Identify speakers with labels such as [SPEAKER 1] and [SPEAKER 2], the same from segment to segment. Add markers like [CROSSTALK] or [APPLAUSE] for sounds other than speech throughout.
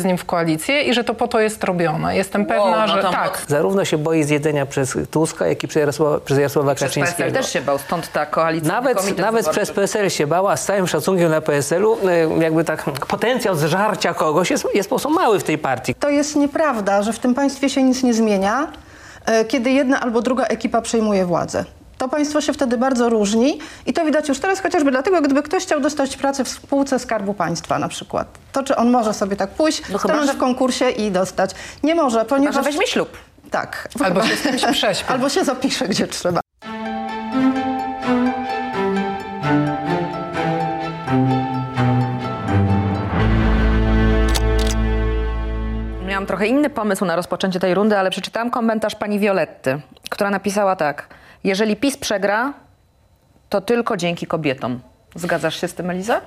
[SPEAKER 1] z nim w koalicję i że to po to jest robione. Jestem pewna,
[SPEAKER 2] Wow, no
[SPEAKER 1] że
[SPEAKER 2] to
[SPEAKER 1] tak.
[SPEAKER 3] Zarówno się boi zjedzenia przez Tuska, jak i przez Jarosława, przez Jarosława
[SPEAKER 2] Przez PSL
[SPEAKER 3] Kaczyńskiego.
[SPEAKER 2] też się bał, stąd ta koalicja.
[SPEAKER 3] Nawet, nawet przez PSL się bała, z całym szacunkiem dla PSL-u, e, jakby tak potencjał zżarcia kogoś jest, jest po prostu mały w tej partii.
[SPEAKER 4] To jest nieprawda, że w tym państwie się nic nie zmienia, e, kiedy jedna albo druga ekipa przejmuje władzę. To państwo się wtedy bardzo różni i to widać już teraz chociażby dlatego, gdyby ktoś chciał dostać pracę w spółce Skarbu Państwa na przykład. To czy on może sobie tak pójść,
[SPEAKER 2] No chyba,
[SPEAKER 4] stanąć
[SPEAKER 2] że-
[SPEAKER 4] w konkursie i dostać? Nie może,
[SPEAKER 2] Chyba,
[SPEAKER 4] ponieważ...
[SPEAKER 2] że weźmie ślub.
[SPEAKER 4] Tak.
[SPEAKER 1] Albo się z kimś [LAUGHS] prześpi.
[SPEAKER 4] Albo się zapisze, gdzie trzeba.
[SPEAKER 2] Miałam trochę inny pomysł na rozpoczęcie tej rundy, ale przeczytałam komentarz pani Violetty, która napisała tak. Jeżeli PiS przegra, to tylko dzięki kobietom. Zgadzasz się z tym, Eliza?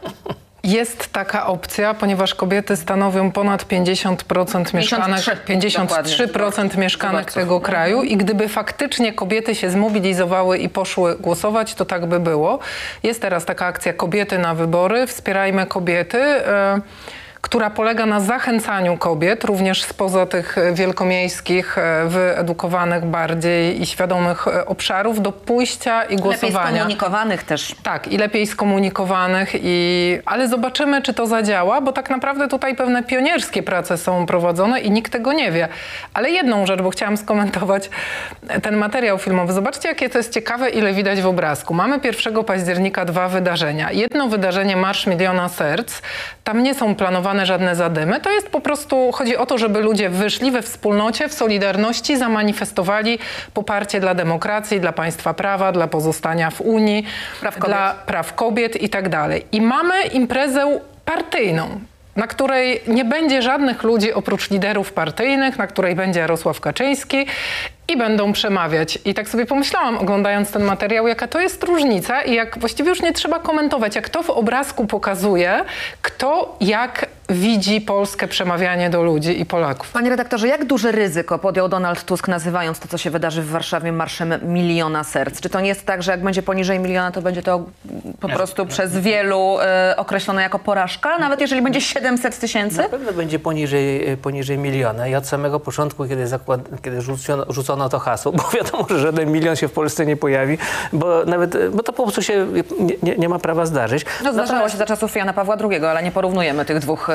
[SPEAKER 1] Jest taka opcja, ponieważ kobiety stanowią ponad 50% mieszkanek,
[SPEAKER 2] 53,
[SPEAKER 1] 53% mieszkanek
[SPEAKER 2] wyborców.
[SPEAKER 1] tego kraju i gdyby faktycznie kobiety się zmobilizowały i poszły głosować, to tak by było. Jest teraz taka akcja Kobiety na wybory, wspierajmy kobiety. e, która polega na zachęcaniu kobiet, również spoza tych e, wielkomiejskich, e, wyedukowanych bardziej i świadomych e, obszarów, do pójścia i
[SPEAKER 2] Lepiej
[SPEAKER 1] głosowania.
[SPEAKER 2] skomunikowanych też.
[SPEAKER 1] Tak, i lepiej skomunikowanych, i... ale zobaczymy, czy to zadziała, bo tak naprawdę tutaj pewne pionierskie prace są prowadzone i nikt tego nie wie. Ale jedną rzecz, bo chciałam skomentować ten materiał filmowy. Zobaczcie, jakie to jest ciekawe, ile widać w obrazku. Mamy 1 października dwa wydarzenia. Jedno wydarzenie Marsz Miliona Serc. Tam nie są planowane żadne zadymy. To jest po prostu, chodzi o to, żeby ludzie wyszli we wspólnocie, w solidarności, zamanifestowali poparcie dla demokracji, dla państwa prawa, dla pozostania w Unii,
[SPEAKER 2] Praw
[SPEAKER 1] dla praw kobiet i tak dalej. I mamy imprezę partyjną, na której nie będzie żadnych ludzi oprócz liderów partyjnych, na której będzie Jarosław Kaczyński i będą przemawiać. I tak sobie pomyślałam, oglądając ten materiał, jaka to jest różnica i jak właściwie już nie trzeba komentować, jak to w obrazku pokazuje, kto jak widzi Polskę przemawianie do ludzi i Polaków.
[SPEAKER 2] Panie redaktorze, jak duże ryzyko podjął Donald Tusk, nazywając to, co się wydarzy w Warszawie, marszem miliona serc? Czy to nie jest tak, że jak będzie poniżej miliona, to będzie to po prostu przez wielu e, określone jako porażka? Nawet jeżeli będzie 700 tysięcy?
[SPEAKER 3] Na pewno będzie poniżej, poniżej miliona i od samego początku, kiedy, zakład, kiedy rzucono, rzucono to hasło, bo [LAUGHS] wiadomo, że żaden milion się w Polsce nie pojawi, bo nawet, bo to po prostu się nie, nie, nie ma prawa zdarzyć.
[SPEAKER 2] No, zdarzało
[SPEAKER 3] Natomiast-
[SPEAKER 2] się za czasów Jana Pawła II, ale nie porównujemy tych dwóch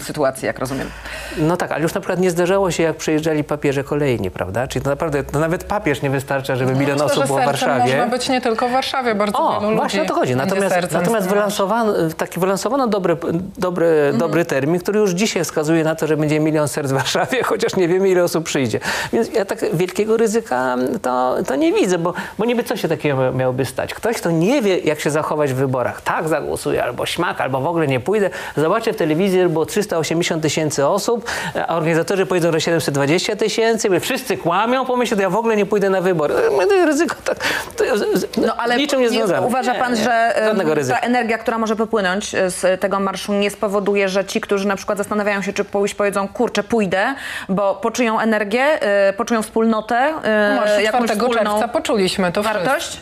[SPEAKER 2] sytuacji, jak rozumiem.
[SPEAKER 3] No tak, ale już na przykład nie zdarzało się, jak przyjeżdżali papieże kolejni, prawda? Czyli to naprawdę, to nawet papież nie wystarcza, żeby milion
[SPEAKER 1] Myślę,
[SPEAKER 3] osób było w Warszawie.
[SPEAKER 1] można być nie tylko w Warszawie, bardzo
[SPEAKER 3] O,
[SPEAKER 1] wielu
[SPEAKER 3] właśnie o to chodzi. Natomiast, natomiast
[SPEAKER 1] tym
[SPEAKER 3] wylansowano, taki wylansowano dobry, dobry,
[SPEAKER 1] Mhm.
[SPEAKER 3] dobry termin, który już dzisiaj wskazuje na to, że będzie milion serc w Warszawie, [LAUGHS] chociaż nie wiemy, ile osób przyjdzie. Więc ja tak wielkiego ryzyka to, to nie widzę, bo, bo niby co się takiego miałoby stać? Ktoś, kto nie wie, jak się zachować w wyborach, tak zagłosuje, albo śmak, albo w ogóle nie pójdę, zobaczę w telewizji, że było 380 tysięcy osób, a organizatorzy powiedzą, że 720 tysięcy, my wszyscy kłamią, pomyślę, to ja w ogóle nie pójdę na wybory. To ryzyko tak, to,
[SPEAKER 2] No ale
[SPEAKER 3] z niczym nie związane.
[SPEAKER 2] uważa
[SPEAKER 3] Nie,
[SPEAKER 2] pan,
[SPEAKER 3] nie,
[SPEAKER 2] że
[SPEAKER 3] żadnego
[SPEAKER 2] ta energia, która może popłynąć e, z tego marszu nie spowoduje, że ci, którzy na przykład zastanawiają się, czy pójść, powiedzą, kurczę, pójdę, bo poczują energię, e, poczują wspólnotę, e,
[SPEAKER 1] Marszu
[SPEAKER 2] jakąś
[SPEAKER 1] 4
[SPEAKER 2] wspólną
[SPEAKER 1] czerwca poczuliśmy to
[SPEAKER 2] wartość?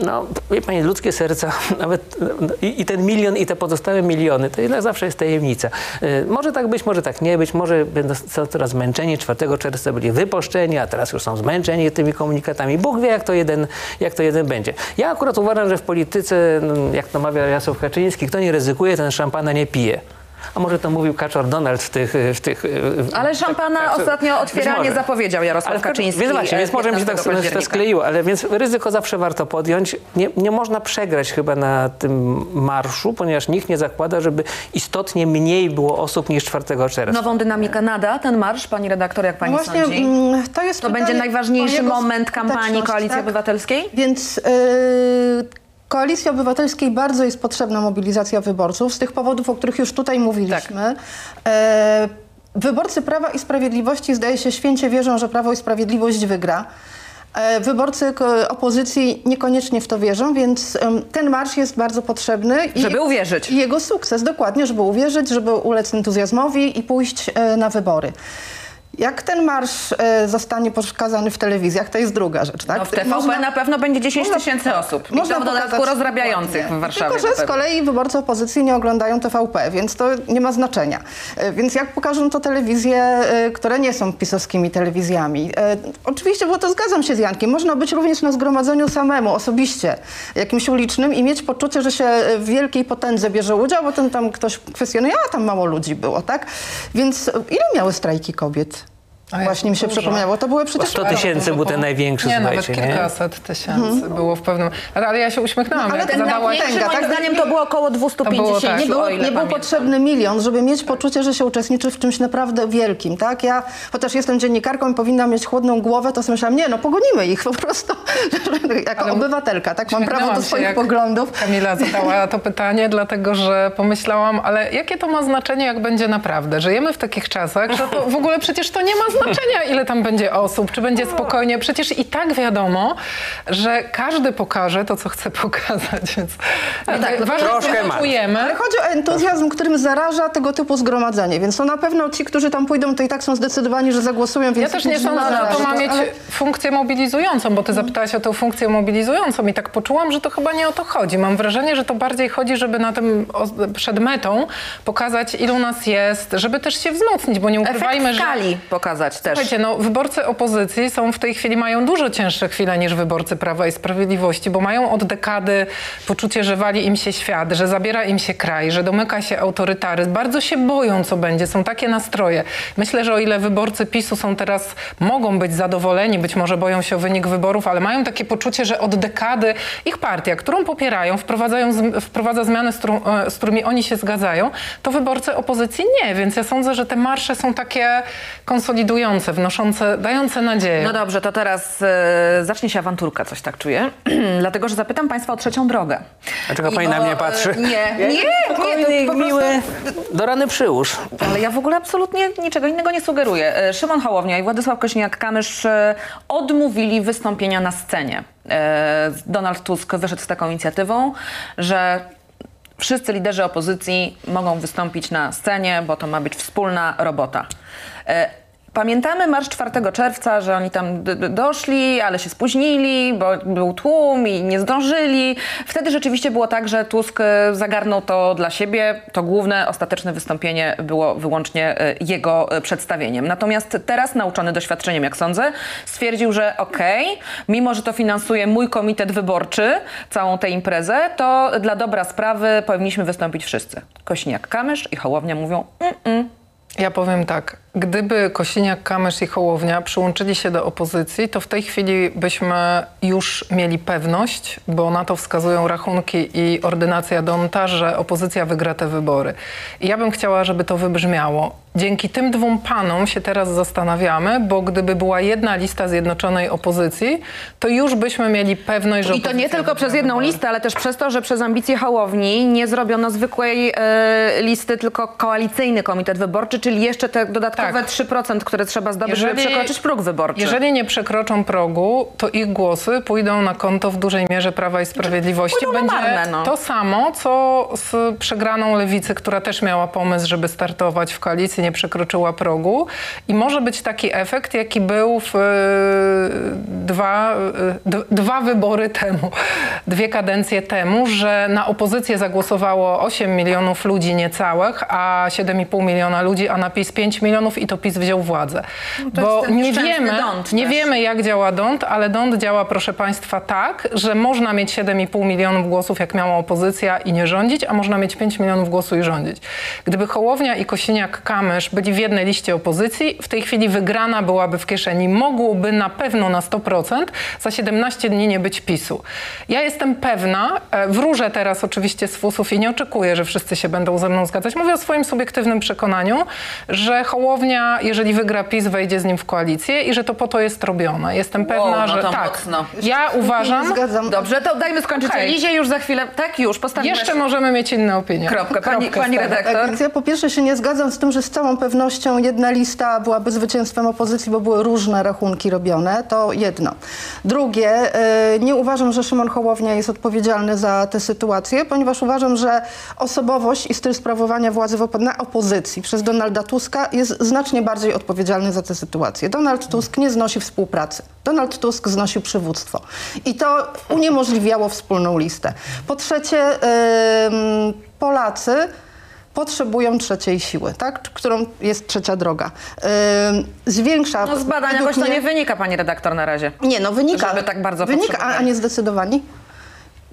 [SPEAKER 3] No, wie pani, ludzkie serca, [LAUGHS] nawet i, i ten milion, i te pozostałe miliony, to jednak zawsze jest tajemnica. Y, może tak być, może tak nie być, może będą teraz zmęczeni, 4 czerwca byli wyposzczeni, a teraz już są zmęczeni tymi komunikatami. Bóg wie, jak to jeden, jak to jeden będzie. Ja akurat uważam, że w polityce, no, jak to mawia Jarosław Kaczyński, kto nie ryzykuje, ten szampana nie pije. A może to mówił Kaczor Donald w tych... W tych
[SPEAKER 2] Ale szampana
[SPEAKER 3] tak,
[SPEAKER 2] ostatnio
[SPEAKER 3] być
[SPEAKER 2] otwieranie zapowiedział Jarosław
[SPEAKER 3] Ale
[SPEAKER 2] Kaczyński.
[SPEAKER 3] Więc właśnie,
[SPEAKER 2] e,
[SPEAKER 3] więc może mi się tak
[SPEAKER 2] 15
[SPEAKER 3] to skleiło, ale więc ryzyko zawsze warto podjąć. Nie, nie można przegrać chyba na tym marszu, ponieważ nikt nie zakłada, żeby istotnie mniej było osób niż 4 czerwca.
[SPEAKER 2] Nową dynamikę nada ten marsz, pani redaktor, jak pani
[SPEAKER 4] No właśnie,
[SPEAKER 2] sądzi?
[SPEAKER 4] mm, to jest
[SPEAKER 2] To będzie najważniejszy moment kampanii Koalicji
[SPEAKER 4] tak?
[SPEAKER 2] Obywatelskiej?
[SPEAKER 4] Więc yy, Koalicji Obywatelskiej bardzo jest potrzebna mobilizacja wyborców z tych powodów, o których już tutaj mówiliśmy. E, wyborcy Prawa i Sprawiedliwości zdaje się święcie wierzą, że Prawo i Sprawiedliwość wygra. E, Wyborcy opozycji niekoniecznie w to wierzą, więc ten marsz jest bardzo potrzebny. i-
[SPEAKER 2] Żeby uwierzyć.
[SPEAKER 4] I jego sukces, dokładnie, żeby uwierzyć, żeby ulec entuzjazmowi i pójść e, na wybory. Jak ten marsz e, zostanie pokazany w telewizjach, to jest druga rzecz, tak?
[SPEAKER 2] No w TVP na pewno będzie 10 tysięcy osób. I to w dodatku rozrabiających w Warszawie.
[SPEAKER 4] Tylko, że z kolei wyborcy opozycji nie oglądają TVP, więc to nie ma znaczenia. E, Więc jak pokażą to telewizje, e, które nie są pisowskimi telewizjami? E, Oczywiście, bo to zgadzam się z Jankiem, można być również na zgromadzeniu samemu, osobiście, jakimś ulicznym i mieć poczucie, że się w wielkiej potędze bierze udział, bo ten tam ktoś kwestionuje, a tam mało ludzi było, tak? Więc e, ile miały strajki kobiet?
[SPEAKER 1] A
[SPEAKER 4] Właśnie mi się
[SPEAKER 1] dużo.
[SPEAKER 4] przypomniało. To były przecież
[SPEAKER 3] 100 tysięcy był ten największy,
[SPEAKER 1] Nie, nawet
[SPEAKER 3] nie?
[SPEAKER 1] kilkaset tysięcy było w pewnym... Ale, ale ja się uśmiechnęłam,
[SPEAKER 4] No, ale
[SPEAKER 1] jak
[SPEAKER 4] ten
[SPEAKER 1] zadałaś...
[SPEAKER 4] największy
[SPEAKER 2] Moim
[SPEAKER 4] tak?
[SPEAKER 2] zdaniem to było około 250,
[SPEAKER 1] tak.
[SPEAKER 4] Nie, było, nie był potrzebny milion, żeby mieć poczucie, że się uczestniczy w czymś naprawdę wielkim, tak? Ja, chociaż jestem dziennikarką i powinna mieć chłodną głowę, to sobie myślałam, nie, no pogonimy ich po prostu, [LAUGHS] jako
[SPEAKER 1] Ale
[SPEAKER 4] obywatelka, tak? Mam prawo do
[SPEAKER 1] się,
[SPEAKER 4] swoich
[SPEAKER 1] jak
[SPEAKER 4] poglądów.
[SPEAKER 1] Kamila zadała to pytanie, dlatego że pomyślałam, ale jakie to ma znaczenie, jak będzie naprawdę? Żyjemy w takich czasach, że to w ogóle przecież to nie ma znaczenia, ile tam będzie osób, czy będzie spokojnie. Przecież i tak wiadomo, że każdy pokaże to, co chce pokazać, więc
[SPEAKER 2] tak, no
[SPEAKER 1] ważne,
[SPEAKER 3] troszkę
[SPEAKER 1] czujemy.
[SPEAKER 4] Ale chodzi o entuzjazm, którym zaraża tego typu zgromadzenie, więc to na pewno ci, którzy tam pójdą, to i tak są zdecydowani, że zagłosują,
[SPEAKER 1] Ja
[SPEAKER 4] więc
[SPEAKER 1] też
[SPEAKER 4] ich
[SPEAKER 1] nie sądzę, że to ma mieć
[SPEAKER 4] Ale-
[SPEAKER 1] funkcję mobilizującą, bo ty zapytałaś o tą funkcję mobilizującą i tak poczułam, że to chyba nie o to chodzi. Mam wrażenie, że to bardziej chodzi, żeby na tym przed metą pokazać, ilu nas jest, żeby też się wzmocnić, bo nie ukrywajmy,
[SPEAKER 2] Efekt
[SPEAKER 1] że...
[SPEAKER 2] skali pokazać też.
[SPEAKER 1] Słuchajcie, no wyborcy opozycji są w tej chwili, mają dużo cięższe chwile niż wyborcy Prawa i Sprawiedliwości, bo mają od dekady poczucie, że wali im się świat, że zabiera im się kraj, że domyka się autorytaryzm. Bardzo się boją, co będzie. Są takie nastroje. Myślę, że o ile wyborcy PiSu są teraz, mogą być zadowoleni, być może boją się o wynik wyborów, ale mają takie poczucie, że od dekady ich partia, którą popierają, wprowadzają, wprowadza zmiany, z, którą, e, z którymi oni się zgadzają, to wyborcy opozycji nie. Więc ja sądzę, że te marsze są takie konsolidujące, wnoszące, dające nadzieję.
[SPEAKER 2] No dobrze, to teraz e, zacznie się awanturka, coś tak czuję. [CLEARS THROAT] Dlatego, że zapytam Państwa o trzecią drogę.
[SPEAKER 3] Dlaczego
[SPEAKER 2] I
[SPEAKER 3] pani na
[SPEAKER 2] o,
[SPEAKER 3] mnie
[SPEAKER 2] e,
[SPEAKER 3] patrzy?
[SPEAKER 2] Nie, nie, nie,
[SPEAKER 3] Spokojny,
[SPEAKER 2] to po prostu-
[SPEAKER 3] miły. Do rany przyłóż.
[SPEAKER 2] Ale ja w ogóle absolutnie niczego innego nie sugeruję. E, Szymon Hołownia i Władysław Kośniak-Kamysz e, odmówili wystąpienia na scenie. E, Donald Tusk wyszedł z taką inicjatywą, że wszyscy liderzy opozycji mogą wystąpić na scenie, bo to ma być wspólna robota. Pamiętamy marsz 4 czerwca, że oni tam doszli, ale się spóźnili, bo był tłum i nie zdążyli. Wtedy rzeczywiście było tak, że Tusk e, zagarnął to dla siebie. To główne, ostateczne wystąpienie było wyłącznie e, jego e, przedstawieniem. Natomiast teraz, nauczony doświadczeniem, jak sądzę, stwierdził, że okej, mimo że to finansuje mój komitet wyborczy, całą tę imprezę, to dla dobra sprawy powinniśmy wystąpić wszyscy. Kośniak-Kamysz i Hołownia mówią, mm,
[SPEAKER 1] Ja powiem tak, gdyby Kosiniak, Kamysz i Hołownia przyłączyli się do opozycji, to w tej chwili byśmy już mieli pewność, bo na to wskazują rachunki i ordynacja Donta, że opozycja wygra te wybory. I ja bym chciała, żeby to wybrzmiało. Dzięki tym dwóm panom się teraz zastanawiamy, bo gdyby była jedna lista zjednoczonej opozycji, to już byśmy mieli pewność, że
[SPEAKER 2] I to nie tylko przez jedną
[SPEAKER 1] wybory.
[SPEAKER 2] listę, ale też przez to, że przez ambicje Hołowni nie zrobiono zwykłej e, listy, tylko koalicyjny komitet wyborczy, czyli jeszcze te dodatkowe
[SPEAKER 1] Tak.
[SPEAKER 2] 3%, które trzeba zdobyć, żeby przekroczyć próg wyborczy.
[SPEAKER 1] Jeżeli nie przekroczą progu, to ich głosy pójdą na konto w dużej mierze Prawa i Sprawiedliwości.
[SPEAKER 2] Pójdą
[SPEAKER 1] Będzie
[SPEAKER 2] marne, no.
[SPEAKER 1] to samo, co z przegraną Lewicy, która też miała pomysł, żeby startować w koalicji, nie przekroczyła progu. I może być taki efekt, jaki był w e, dwa, e, dwa wybory temu, dwie kadencje temu, że na opozycję zagłosowało 8 milionów ludzi niecałych, a 7,5 miliona ludzi, a na PiS 5 milionów i to PiS wziął władzę.
[SPEAKER 2] No
[SPEAKER 1] Bo nie wiemy, nie wiemy jak działa DONT, ale DONT działa, proszę Państwa, tak, że można mieć 7,5 milionów głosów, jak miała opozycja i nie rządzić, a można mieć 5 milionów głosów i rządzić. Gdyby Hołownia i Kosiniak-Kamysz Kamysz byli w jednej liście opozycji, w tej chwili wygrana byłaby w kieszeni. Mogłoby na pewno na 100% za 17 dni nie być PiSu. Ja jestem pewna, e, wróżę teraz oczywiście z fusów i nie oczekuję, że wszyscy się będą ze mną zgadzać. Mówię o swoim subiektywnym przekonaniu, że Hołownia, jeżeli wygra PiS, wejdzie z nim w koalicję i że to po to jest robione. Jestem pewna,
[SPEAKER 2] Wow, no
[SPEAKER 1] że
[SPEAKER 2] to
[SPEAKER 1] tak.
[SPEAKER 2] mocno.
[SPEAKER 1] Ja uważam,
[SPEAKER 4] zgadzam.
[SPEAKER 2] Dobrze, to dajmy skończyć
[SPEAKER 1] Okej.
[SPEAKER 2] Elizie już za chwilę. Tak, już, postawimy.
[SPEAKER 1] jeszcze możemy mieć inne opinie.
[SPEAKER 2] Kropka. Pani,
[SPEAKER 1] Kropkę
[SPEAKER 2] pani redaktor.
[SPEAKER 4] Tak, ja po pierwsze się nie zgadzam z tym, że z całą pewnością jedna lista byłaby zwycięstwem opozycji, bo były różne rachunki robione. To jedno. Drugie, e, nie uważam, że Szymon Hołownia jest odpowiedzialny za tę sytuację, ponieważ uważam, że osobowość i styl sprawowania władzy na opozycji przez Donalda Tuska jest znacznie bardziej odpowiedzialny za tę sytuację. Donald Tusk nie znosi współpracy. Donald Tusk znosił przywództwo. I to uniemożliwiało wspólną listę. Po trzecie, Polacy potrzebują trzeciej siły, tak? którą jest trzecia droga. Zwiększa...
[SPEAKER 2] No z badań jakoś to nie wynika, pani redaktor, na razie.
[SPEAKER 4] Nie, no wynika.
[SPEAKER 2] Żeby tak bardzo
[SPEAKER 4] Wynika, a, a nie zdecydowani?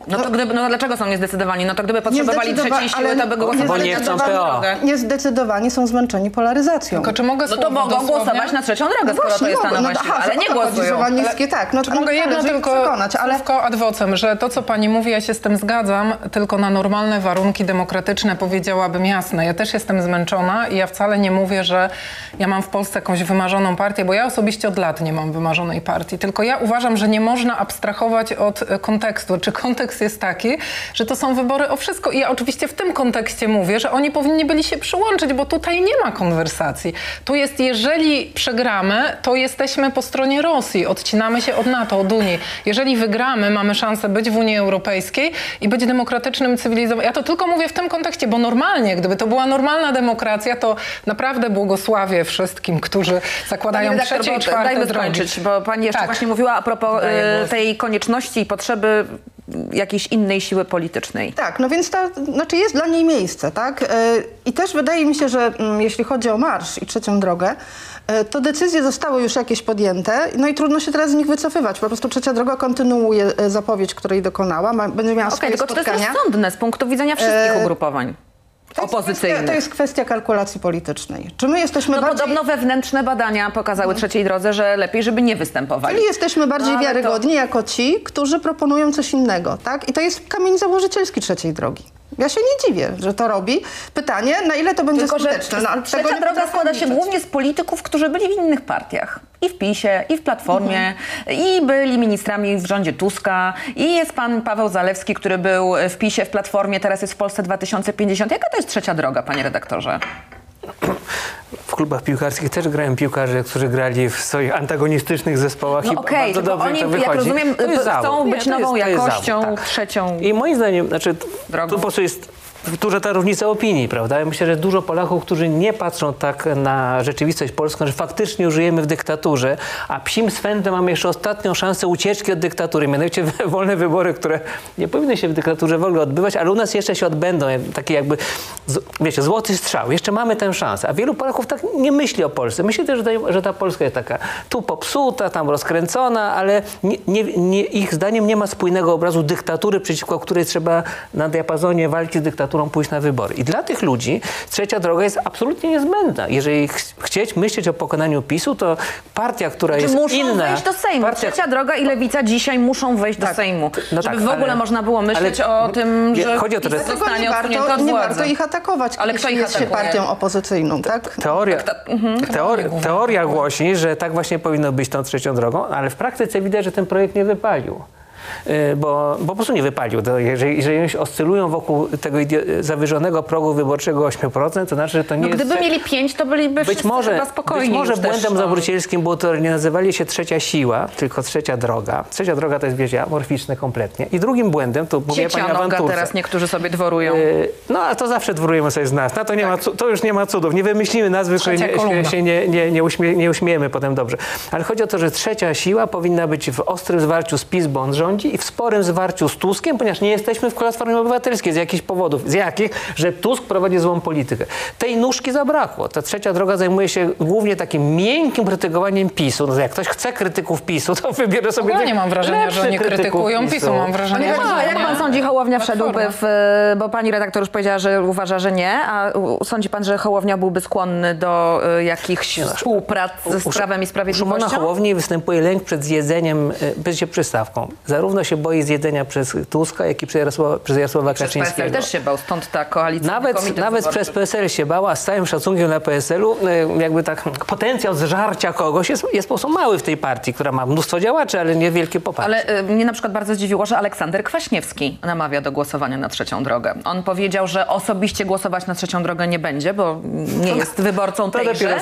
[SPEAKER 2] No to gdyby, no dlaczego są niezdecydowani? No to gdyby potrzebowali trzeciej siły,
[SPEAKER 4] ale
[SPEAKER 2] to by głosowali
[SPEAKER 3] Bo nie
[SPEAKER 2] na
[SPEAKER 3] chcą
[SPEAKER 2] trzecią
[SPEAKER 3] PO.
[SPEAKER 2] drogę.
[SPEAKER 4] Niezdecydowani są zmęczeni polaryzacją.
[SPEAKER 1] Tylko czy mogę
[SPEAKER 2] No to mogą
[SPEAKER 1] dosłownie?
[SPEAKER 2] głosować na trzecią drogę, skoro to jest ta
[SPEAKER 4] mogą.
[SPEAKER 2] nowa
[SPEAKER 4] no,
[SPEAKER 2] siła, ale nie głosują.
[SPEAKER 4] ma niskie, tak. No,
[SPEAKER 1] Czy mogę jedno tylko
[SPEAKER 4] przekonać, ale...
[SPEAKER 1] słówko ad vocem, że to, co pani mówi, ja się z tym zgadzam, tylko na normalne warunki demokratyczne powiedziałabym jasne. Ja też jestem zmęczona i ja wcale nie mówię, że ja mam w Polsce jakąś wymarzoną partię, bo ja osobiście od lat nie mam wymarzonej partii. Tylko ja uważam, że nie można abstrahować od e, kontekstu. Czy kontekst jest taki, że to są wybory o wszystko. I ja oczywiście w tym kontekście mówię, że oni powinni byli się przyłączyć, bo tutaj nie ma konwersacji. Tu jest, jeżeli przegramy, to jesteśmy po stronie Rosji, odcinamy się od NATO, od Unii. Jeżeli wygramy, mamy szansę być w Unii Europejskiej i być demokratycznym, cywilizowanym. Ja to tylko mówię w tym kontekście, bo normalnie, gdyby to była normalna demokracja, to naprawdę błogosławię wszystkim, którzy zakładają
[SPEAKER 2] Pani redaktor,
[SPEAKER 1] trzecie i czwarte
[SPEAKER 2] dajmy
[SPEAKER 1] drogi.
[SPEAKER 2] skończyć, bo pani jeszcze
[SPEAKER 1] Tak.
[SPEAKER 2] właśnie mówiła a propos e, tej konieczności i potrzeby jakiejś innej siły politycznej.
[SPEAKER 4] Tak, no więc to znaczy jest dla niej miejsce, tak? E, I też wydaje mi się, że mm, jeśli chodzi o marsz i trzecią drogę, e, to decyzje zostały już jakieś podjęte, no i trudno się teraz z nich wycofywać. Po prostu trzecia droga kontynuuje e, zapowiedź, której dokonała, ma, będzie miała
[SPEAKER 2] Okej,
[SPEAKER 4] swoje
[SPEAKER 2] tylko czy to jest
[SPEAKER 4] spotkania.
[SPEAKER 2] rozsądne z punktu widzenia wszystkich ugrupowań
[SPEAKER 4] To kwestia- To jest kwestia kalkulacji politycznej. Czy my jesteśmy
[SPEAKER 2] No
[SPEAKER 4] bardziej...
[SPEAKER 2] podobno wewnętrzne badania pokazały trzeciej drodze, że lepiej, żeby nie występowali.
[SPEAKER 4] Czyli jesteśmy bardziej
[SPEAKER 2] No, ale to-
[SPEAKER 4] wiarygodni jako ci, którzy proponują coś innego, tak? I to jest kamień założycielski trzeciej drogi. Ja się nie dziwię, że to robi. Pytanie, na ile to będzie
[SPEAKER 2] Tylko, że
[SPEAKER 4] skuteczne. No,
[SPEAKER 2] trzecia droga składa się głównie z polityków, którzy byli w innych partiach. I w PiSie, i w Platformie, i byli ministrami w rządzie Tuska, i jest pan Paweł Zalewski, który był w PiSie, w Platformie, teraz jest w Polsce 2050. Jaka to jest trzecia droga, panie redaktorze?
[SPEAKER 3] W klubach piłkarskich też grają piłkarze, którzy grali w swoich antagonistycznych zespołach
[SPEAKER 2] No
[SPEAKER 3] i
[SPEAKER 2] okej,
[SPEAKER 3] bardzo dobrze
[SPEAKER 2] oni,
[SPEAKER 3] to
[SPEAKER 2] jak
[SPEAKER 3] wychodzi.
[SPEAKER 2] rozumiem,
[SPEAKER 3] To
[SPEAKER 2] chcą być
[SPEAKER 3] to
[SPEAKER 2] nową
[SPEAKER 3] to
[SPEAKER 2] jakością,
[SPEAKER 3] tak.
[SPEAKER 2] trzecią
[SPEAKER 3] I moim zdaniem, znaczy,
[SPEAKER 2] Drogą.
[SPEAKER 3] tu po prostu jest duża ta różnica opinii, prawda? Ja myślę, że dużo Polaków, którzy nie patrzą tak na rzeczywistość polską, że faktycznie żyjemy w dyktaturze, a psim swędem mamy jeszcze ostatnią szansę ucieczki od dyktatury, mianowicie [LAUGHS] wolne wybory, które nie powinny się w dyktaturze w ogóle odbywać, ale u nas jeszcze się odbędą, takie jakby, wiecie, złoty strzał. Jeszcze mamy tę szansę, a wielu Polaków tak nie myśli o Polsce. Myśli też, że ta Polska jest taka tu popsuta, tam rozkręcona, ale nie, nie, nie, ich zdaniem nie ma spójnego obrazu dyktatury, przeciwko której trzeba na diapazonie walki z dyktaturą pójść na wybory. I dla tych ludzi trzecia droga jest absolutnie niezbędna. Jeżeli ch- chcieć myśleć o pokonaniu PiSu, to partia, która
[SPEAKER 2] Czy
[SPEAKER 3] jest
[SPEAKER 2] muszą
[SPEAKER 3] inna...
[SPEAKER 2] wejść do Sejmu?
[SPEAKER 3] Partia,
[SPEAKER 2] Trzecia droga i Lewica dzisiaj muszą wejść do Sejmu.
[SPEAKER 3] no
[SPEAKER 2] żeby
[SPEAKER 3] tak,
[SPEAKER 2] w ogóle
[SPEAKER 3] ale-
[SPEAKER 2] można było myśleć
[SPEAKER 3] ale-
[SPEAKER 2] o tym, że
[SPEAKER 3] chodzi o to, że-
[SPEAKER 2] zostanie
[SPEAKER 4] nie warto,
[SPEAKER 2] od
[SPEAKER 4] nie warto ich atakować,
[SPEAKER 2] Ale kto ich
[SPEAKER 4] jest się partią opozycyjną, tak?
[SPEAKER 3] Teoria,
[SPEAKER 2] Mhm.
[SPEAKER 3] teoria, teoria głosi, że tak właśnie powinno być tą trzecią drogą, ale w praktyce widać, że ten projekt nie wypalił. Yy, Bo, bo po prostu nie wypalił. To jeżeli, jeżeli oni oscylują wokół tego idio- zawyżonego progu wyborczego 8%, to znaczy, że to nie
[SPEAKER 2] No,
[SPEAKER 3] jest...
[SPEAKER 2] gdyby mieli pięć, to byliby
[SPEAKER 3] Być może,
[SPEAKER 2] chyba spokojni
[SPEAKER 3] być może
[SPEAKER 2] już też,
[SPEAKER 3] błędem
[SPEAKER 2] no.
[SPEAKER 3] zawrócielskim było to, że nie nazywali się trzecia siła, tylko trzecia droga. Trzecia droga to jest, wiecie, amorficzne kompletnie. I drugim błędem, to mówię pani awanturce.
[SPEAKER 2] teraz niektórzy sobie dworują.
[SPEAKER 3] Yy, No, a to zawsze dwórujemy sobie z nas. Na to, nie ma, cu- to już nie ma cudów. Nie wymyślimy nazwy, której
[SPEAKER 1] Trzecia kolumna.
[SPEAKER 3] się nie, nie, nie, uśmie, nie uśmiejemy potem dobrze. Ale chodzi o to, że trzecia siła powinna być w ostrym zwarciu z PiS, bo on rządzi rządzi i w sporym zwarciu z Tuskiem, ponieważ nie jesteśmy w Platformie Obywatelskiej z jakichś powodów, z jakich, że Tusk prowadzi złą politykę. Tej nóżki zabrakło. Ta trzecia droga zajmuje się głównie takim miękkim krytykowaniem PiSu. No, jak ktoś chce krytyków PiSu, to wybierze sobie tych
[SPEAKER 1] nie mam wrażenia, że
[SPEAKER 3] krytyków
[SPEAKER 1] krytykują PiSu. Mam wrażenie, że
[SPEAKER 2] jak
[SPEAKER 1] nie.
[SPEAKER 2] pan sądzi, Hołownia wszedłby w... Bo pani redaktor już powiedziała, że uważa, że nie, a sądzi pan, że Hołownia byłby skłonny do y, jakichś współprac ze
[SPEAKER 3] U-
[SPEAKER 2] Prawem i
[SPEAKER 3] U Szymona
[SPEAKER 2] Sprawiedliwością?
[SPEAKER 3] Hołowni występuje lęk przed zjedzeniem, e, bycie przystawką. Zarówno się boi zjedzenia przez Tuska, jak i przez Jarosława, przez Jarosława
[SPEAKER 2] Przez PSL
[SPEAKER 3] Kaczyńskiego.
[SPEAKER 2] też się bał, stąd ta koalicja.
[SPEAKER 3] Nawet, nawet przez PSL się bała, z całym szacunkiem dla PSL-u, e, jakby tak potencjał zżarcia kogoś jest, jest po prostu mały w tej partii, która ma mnóstwo działaczy, ale niewielkie poparcie.
[SPEAKER 2] Ale y, mnie na przykład bardzo zdziwiło, że Aleksander Kwaśniewski namawia do głosowania na trzecią drogę. On powiedział, że osobiście głosować na trzecią drogę nie będzie, bo nie jest wyborcą
[SPEAKER 3] to
[SPEAKER 2] tejże.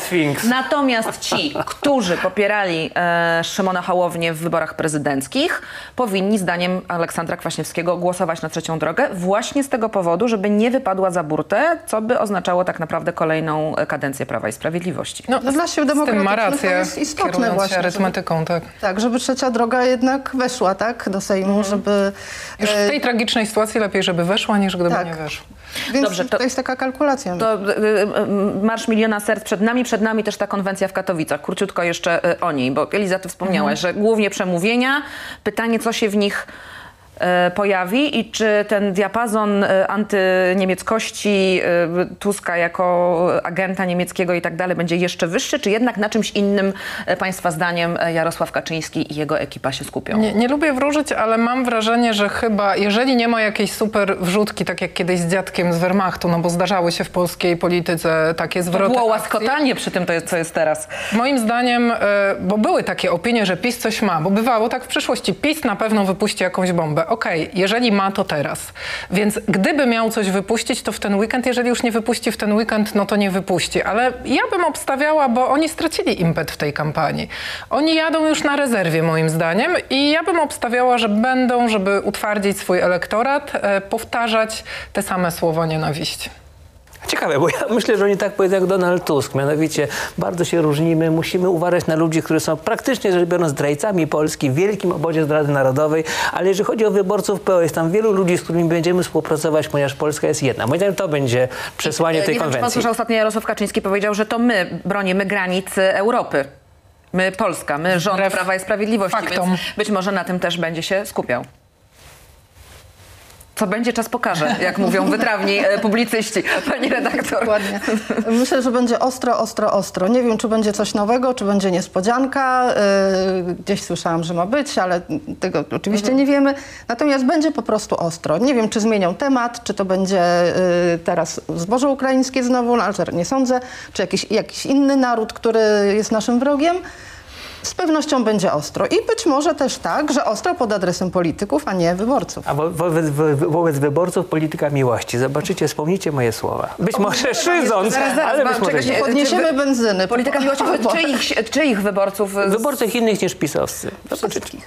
[SPEAKER 2] Natomiast ci, którzy popierali e, Szymona Hołownię w wyborach prezydenckich, powinni zdaniem Aleksandra Kwaśniewskiego głosować na trzecią drogę właśnie z tego powodu, żeby nie wypadła za burtę, co by oznaczało tak naprawdę kolejną e, kadencję Prawa i Sprawiedliwości.
[SPEAKER 1] No,
[SPEAKER 4] No, dla sił
[SPEAKER 1] ma
[SPEAKER 4] demokratycznych to
[SPEAKER 1] rację,
[SPEAKER 4] jest istotne właśnie,
[SPEAKER 1] się
[SPEAKER 4] żeby-
[SPEAKER 1] arytmetyką, tak.
[SPEAKER 4] Tak, żeby trzecia droga jednak weszła, tak, do Sejmu, żeby...
[SPEAKER 1] Już
[SPEAKER 4] e,
[SPEAKER 1] w tej tragicznej sytuacji lepiej, żeby weszła, niż gdyby
[SPEAKER 4] Tak.
[SPEAKER 1] nie weszła.
[SPEAKER 4] Więc
[SPEAKER 2] Dobrze, to-
[SPEAKER 4] to jest taka kalkulacja.
[SPEAKER 2] To y, y, Marsz Miliona Serc przed nami, przed nami też ta konwencja w Katowicach. Króciutko jeszcze y, o niej, bo Eliza, ty wspomniałaś, że głównie przemówienia. Pytanie, co się w nich y, pojawi i czy ten diapazon y, antyniemieckości y, Tuska jako agenta niemieckiego i tak dalej będzie jeszcze wyższy, czy jednak na czymś innym państwa zdaniem Jarosław Kaczyński i jego ekipa się skupią?
[SPEAKER 1] Nie, nie lubię wróżyć, ale mam wrażenie, że chyba, jeżeli nie ma jakiejś super wrzutki, tak jak kiedyś z dziadkiem z Wehrmachtu, no bo zdarzały się w polskiej polityce takie zwroty
[SPEAKER 2] Było
[SPEAKER 1] akcji.
[SPEAKER 2] łaskotanie przy tym, to jest, co jest teraz.
[SPEAKER 1] Moim zdaniem, e, bo były takie opinie, że PiS coś ma, bo bywało tak w przyszłości, PiS na pewno wypuści jakąś bombę. Okej, jeżeli ma, to teraz. Więc gdyby miał coś wypuścić, to w ten weekend, jeżeli już nie wypuści w ten weekend, no to nie wypuści. Ale ja bym obstawiała, bo oni stracili impet w tej kampanii. Oni jadą już na rezerwie, moim zdaniem, i ja bym obstawiała, że będą, żeby utwardzić swój elektorat, e, powtarzać te same słowa nienawiści.
[SPEAKER 3] Ciekawe, bo ja myślę, że oni tak powiedzą jak Donald Tusk. Mianowicie bardzo się różnimy, musimy uważać na ludzi, którzy są praktycznie rzecz biorąc zdrajcami Polski w wielkim obozie zdrady narodowej, ale jeżeli chodzi o wyborców PO, jest tam wielu ludzi, z którymi będziemy współpracować, ponieważ Polska jest jedna. Moim zdaniem to będzie przesłanie tej
[SPEAKER 2] nie wiem, czy pan
[SPEAKER 3] konwencji.
[SPEAKER 2] słyszał ostatnio Jarosław Kaczyński powiedział, że to my bronimy granic e, Europy. My, Polska, my rząd
[SPEAKER 1] Wbrew
[SPEAKER 2] Prawa i Sprawiedliwości,
[SPEAKER 1] faktom.
[SPEAKER 2] więc być może na tym też będzie się skupiał. Co będzie, czas pokaże, jak mówią wytrawni e, publicyści. Pani redaktor.
[SPEAKER 4] Dokładnie. Myślę, że będzie ostro, ostro, ostro. Nie wiem, czy będzie coś nowego, czy będzie niespodzianka. Yy, Gdzieś słyszałam, że ma być, ale tego oczywiście nie wiemy. Natomiast będzie po prostu ostro. Nie wiem, czy zmienią temat, czy to będzie yy, teraz zboże ukraińskie znowu, no, ale nie sądzę, czy jakiś, jakiś inny naród, który jest naszym wrogiem. Z pewnością będzie ostro. I być może też tak, że ostro pod adresem polityków, a nie wyborców.
[SPEAKER 3] A wo- wobec, wo- wobec wyborców polityka miłości. Zobaczycie, wspomnijcie moje słowa. Być może szydząc,
[SPEAKER 2] zaraz, zaraz,
[SPEAKER 3] ale być może nie.
[SPEAKER 2] nie-
[SPEAKER 4] Podniesiemy benzyny.
[SPEAKER 2] Polityka miłości czyich, czyich wyborców? z-
[SPEAKER 3] Wyborców innych niż pisowscy. Zobaczycie.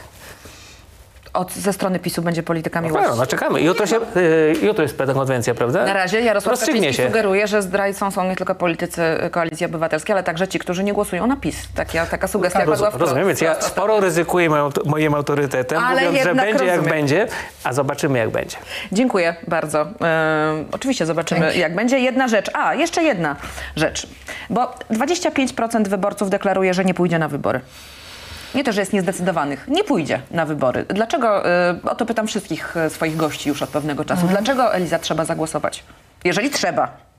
[SPEAKER 2] Od, ze strony PiSu będzie polityka
[SPEAKER 3] No,
[SPEAKER 2] miłości.
[SPEAKER 3] no czekamy. Jutro, się, y, jutro jest ta konwencja, prawda?
[SPEAKER 2] Na razie Jarosław
[SPEAKER 3] Rozstrzygnie
[SPEAKER 2] Kaczyński
[SPEAKER 3] się.
[SPEAKER 2] sugeruje, że zdrajcą są nie tylko politycy Koalicji Obywatelskiej, ale także ci, którzy nie głosują na PiS. Taka, taka sugestia padła
[SPEAKER 3] Roz, rozumiem, więc ja sporo ryzykuję moją, moim autorytetem,
[SPEAKER 2] Ale
[SPEAKER 3] mówiąc, że będzie jak
[SPEAKER 2] rozumiem.
[SPEAKER 3] będzie, a zobaczymy jak będzie.
[SPEAKER 2] Dziękuję bardzo. E, oczywiście zobaczymy, jak będzie. Jedna rzecz. A, jeszcze jedna rzecz. Bo 25% wyborców deklaruje, że nie pójdzie na wybory. Nie to, że jest niezdecydowanych. Nie pójdzie na wybory. Dlaczego? E, o to pytam wszystkich e, swoich gości już od pewnego czasu. Dlaczego, Eliza, trzeba zagłosować? Jeżeli trzeba.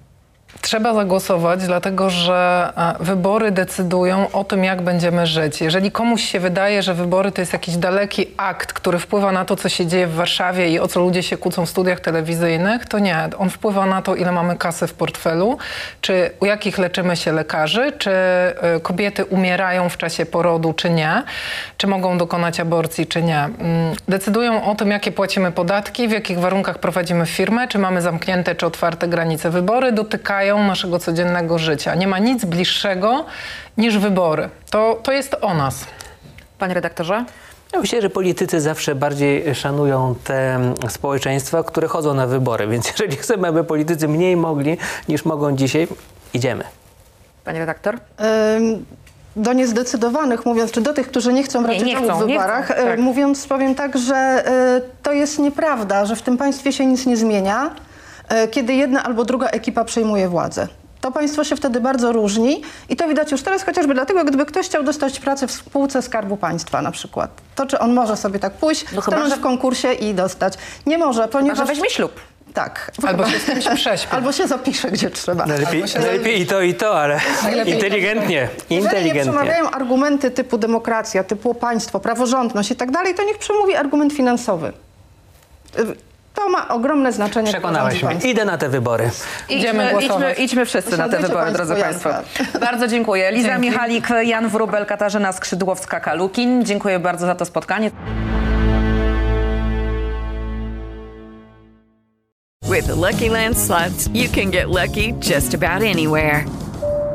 [SPEAKER 1] Trzeba zagłosować, dlatego że e, wybory decydują o tym, jak będziemy żyć. Jeżeli komuś się wydaje, że wybory to jest jakiś daleki akt, który wpływa na to, co się dzieje w Warszawie i o co ludzie się kłócą w studiach telewizyjnych, to nie. On wpływa na to, ile mamy kasy w portfelu, czy u jakich leczymy się lekarzy, czy e, kobiety umierają w czasie porodu, czy nie, czy mogą dokonać aborcji, czy nie. Mm, Decydują o tym, jakie płacimy podatki, w jakich warunkach prowadzimy firmę, czy mamy zamknięte, czy otwarte granice. Wybory dotykają naszego codziennego życia. Nie ma nic bliższego niż wybory. To, to jest o nas.
[SPEAKER 2] Panie redaktorze?
[SPEAKER 3] Ja myślę, że politycy zawsze bardziej szanują te mm, społeczeństwa, które chodzą na wybory, więc [LAUGHS] jeżeli chcemy, aby politycy mniej mogli niż mogą dzisiaj, idziemy.
[SPEAKER 2] Panie redaktor?
[SPEAKER 4] Ym, do niezdecydowanych, mówiąc, czy do tych, którzy nie chcą brać
[SPEAKER 2] Nie, nie
[SPEAKER 4] udziału
[SPEAKER 2] chcą,
[SPEAKER 4] w wyborach,
[SPEAKER 2] chcą,
[SPEAKER 4] e,
[SPEAKER 2] tak.
[SPEAKER 4] mówiąc, powiem tak, że e, to jest nieprawda, że w tym państwie się nic nie zmienia, e, kiedy jedna albo druga ekipa przejmuje władzę. To państwo się wtedy bardzo różni i to widać już teraz chociażby dlatego, gdyby ktoś chciał dostać pracę w spółce Skarbu Państwa na przykład. To czy on może sobie tak pójść,
[SPEAKER 2] No chyba,
[SPEAKER 4] stanąć
[SPEAKER 2] że-
[SPEAKER 4] w konkursie i dostać? Nie może, ponieważ...
[SPEAKER 2] Chyba, że weźmie ślub.
[SPEAKER 4] Tak.
[SPEAKER 1] Albo się z kimś prześpi. [LAUGHS]
[SPEAKER 4] Albo się zapisze, gdzie trzeba.
[SPEAKER 3] Najlepiej,
[SPEAKER 1] się-
[SPEAKER 3] najlepiej i to, i to, ale
[SPEAKER 1] Najlepiej
[SPEAKER 3] inteligentnie.
[SPEAKER 4] Jeżeli nie
[SPEAKER 3] Inteligentnie.
[SPEAKER 4] przemawiają argumenty typu demokracja, typu państwo, praworządność i tak dalej, to niech przemówi argument finansowy. To ma ogromne znaczenie. rządzi
[SPEAKER 3] mnie. Idę na te wybory.
[SPEAKER 1] Idziemy
[SPEAKER 2] idźmy,
[SPEAKER 1] głosować.
[SPEAKER 2] idźmy wszyscy na te wybory, drodzy. Państwo. [LAUGHS] Bardzo dziękuję. Liza
[SPEAKER 1] Dzięki.
[SPEAKER 2] Michalik, Jan Wrubel, Katarzyna Skrzydłowska-Kalukin. Dziękuję bardzo za to spotkanie.
[SPEAKER 5] With the Lucky Land slots, you can get lucky just about anywhere.